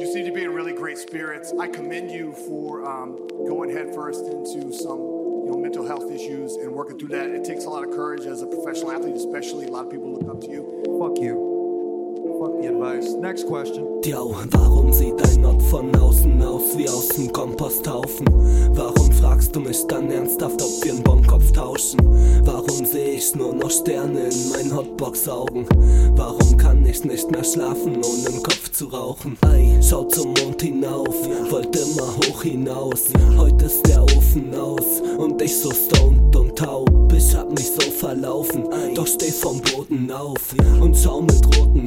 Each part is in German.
You seem to be in really great spirits. I commend you for um, going headfirst into some you know, mental health issues and working through that. It takes a lot of courage as a professional athlete, especially. A lot of people look up to you. Fuck you. Advice. Next question. Yo, warum sieht ein Not von außen aus wie aus dem Komposthaufen? Warum fragst du mich dann ernsthaft, ob wir einen Bombkopf tauschen? Warum sehe ich nur noch Sterne in meinen Hotbox-Augen? Warum kann ich nicht mehr schlafen, ohne im Kopf zu rauchen? Ei, schau zum Mond hinauf, wollte immer hoch hinaus. Heute ist der Ofen aus und ich so stoned und taub. Ich hab mich so verlaufen, doch steh vom Boden auf und schau mit roten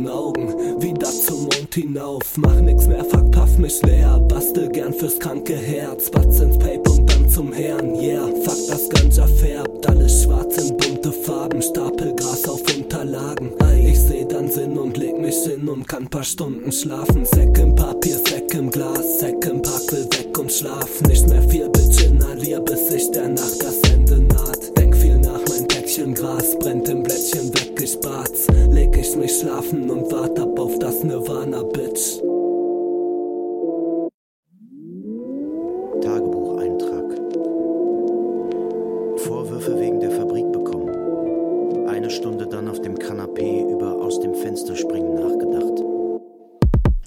Hinauf. Mach nix mehr, fuck, paff mich leer. Bastel gern fürs kranke Herz. Batz ins Paper und dann zum Herrn. Yeah, fuck, das Ganja färbt. Alles schwarz in bunte Farben. Stapel Gras auf Unterlagen. Ich seh dann Sinn und leg mich hin und kann paar Stunden schlafen. Säck im Papier, Säck im Glas. Säck im Pack will weg und schlaf. Nicht mehr viel, bitch, inhalier, bis sich der Nacht das Ende naht. Denk viel nach, mein Päckchen Gras brennt ich schlafen und wart ab auf das Nirvana, Bitch. Tagebucheintrag. Vorwürfe wegen der Fabrik bekommen. Eine Stunde dann auf dem Kanapee über aus dem Fenster springen nachgedacht.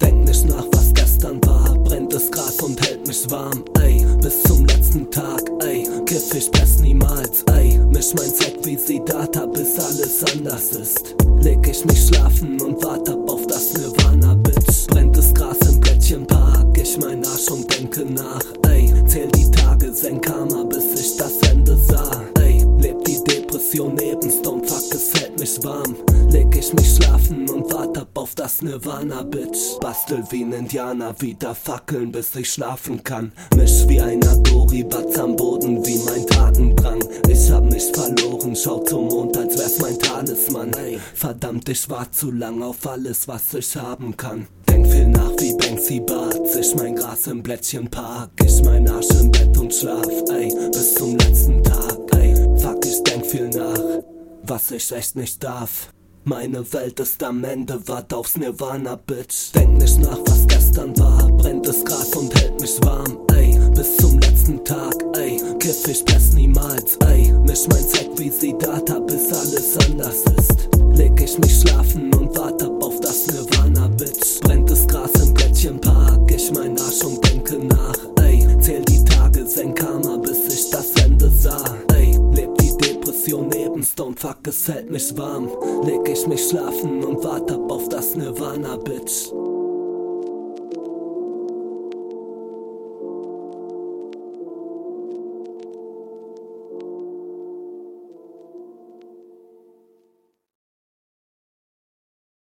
Denk nicht nach, was gestern war. Brennt das Gras und hält mich warm, ey. Bis zum letzten Tag, ey. Kiff ich best niemals, ey. Misch mein Zeug wie Siddhartha, bis alles anders ist. Leg ich mich schlafen und wart ab auf das Nirvana, Bitch. Brennt das Gras im Blättchenpark, ich mein Arsch und denke nach, ey. Zähl die Tage, senk Karma, bis ich das Ende sah, ey. Leb die Depression fuck, warm. Leg ich mich schlafen und wart ab auf das Nirvana, Bitch. Bastel wie ein Indianer, wieder fackeln, bis ich schlafen kann. Misch wie ein Adori, Batz am Boden, wie mein Tatendrang. Ich hab mich verloren, schau zum Mond, als wär's mein Talisman. Ey, verdammt, ich war zu lang auf alles, was ich haben kann. Denk viel nach wie Banksy Barts, ich mein Gras im Blättchenpark. Ich mein Arsch im Bett und schlaf, ey, bis zum letzten Tag, ey. Fuck, ich denk viel nach, was ich echt nicht darf. Meine Welt ist am Ende, wart aufs Nirvana, Bitch. Denk nicht nach, was gestern war. Brennt das Gras und hält mich warm, ey. Bis zum letzten Tag, ey. Kiff ich best niemals, ey. Misch mein Zeug wie Siddhartha, bis fuck, es hält mich warm. Leg ich mich schlafen und wart ab auf das Nirvana, Bitch.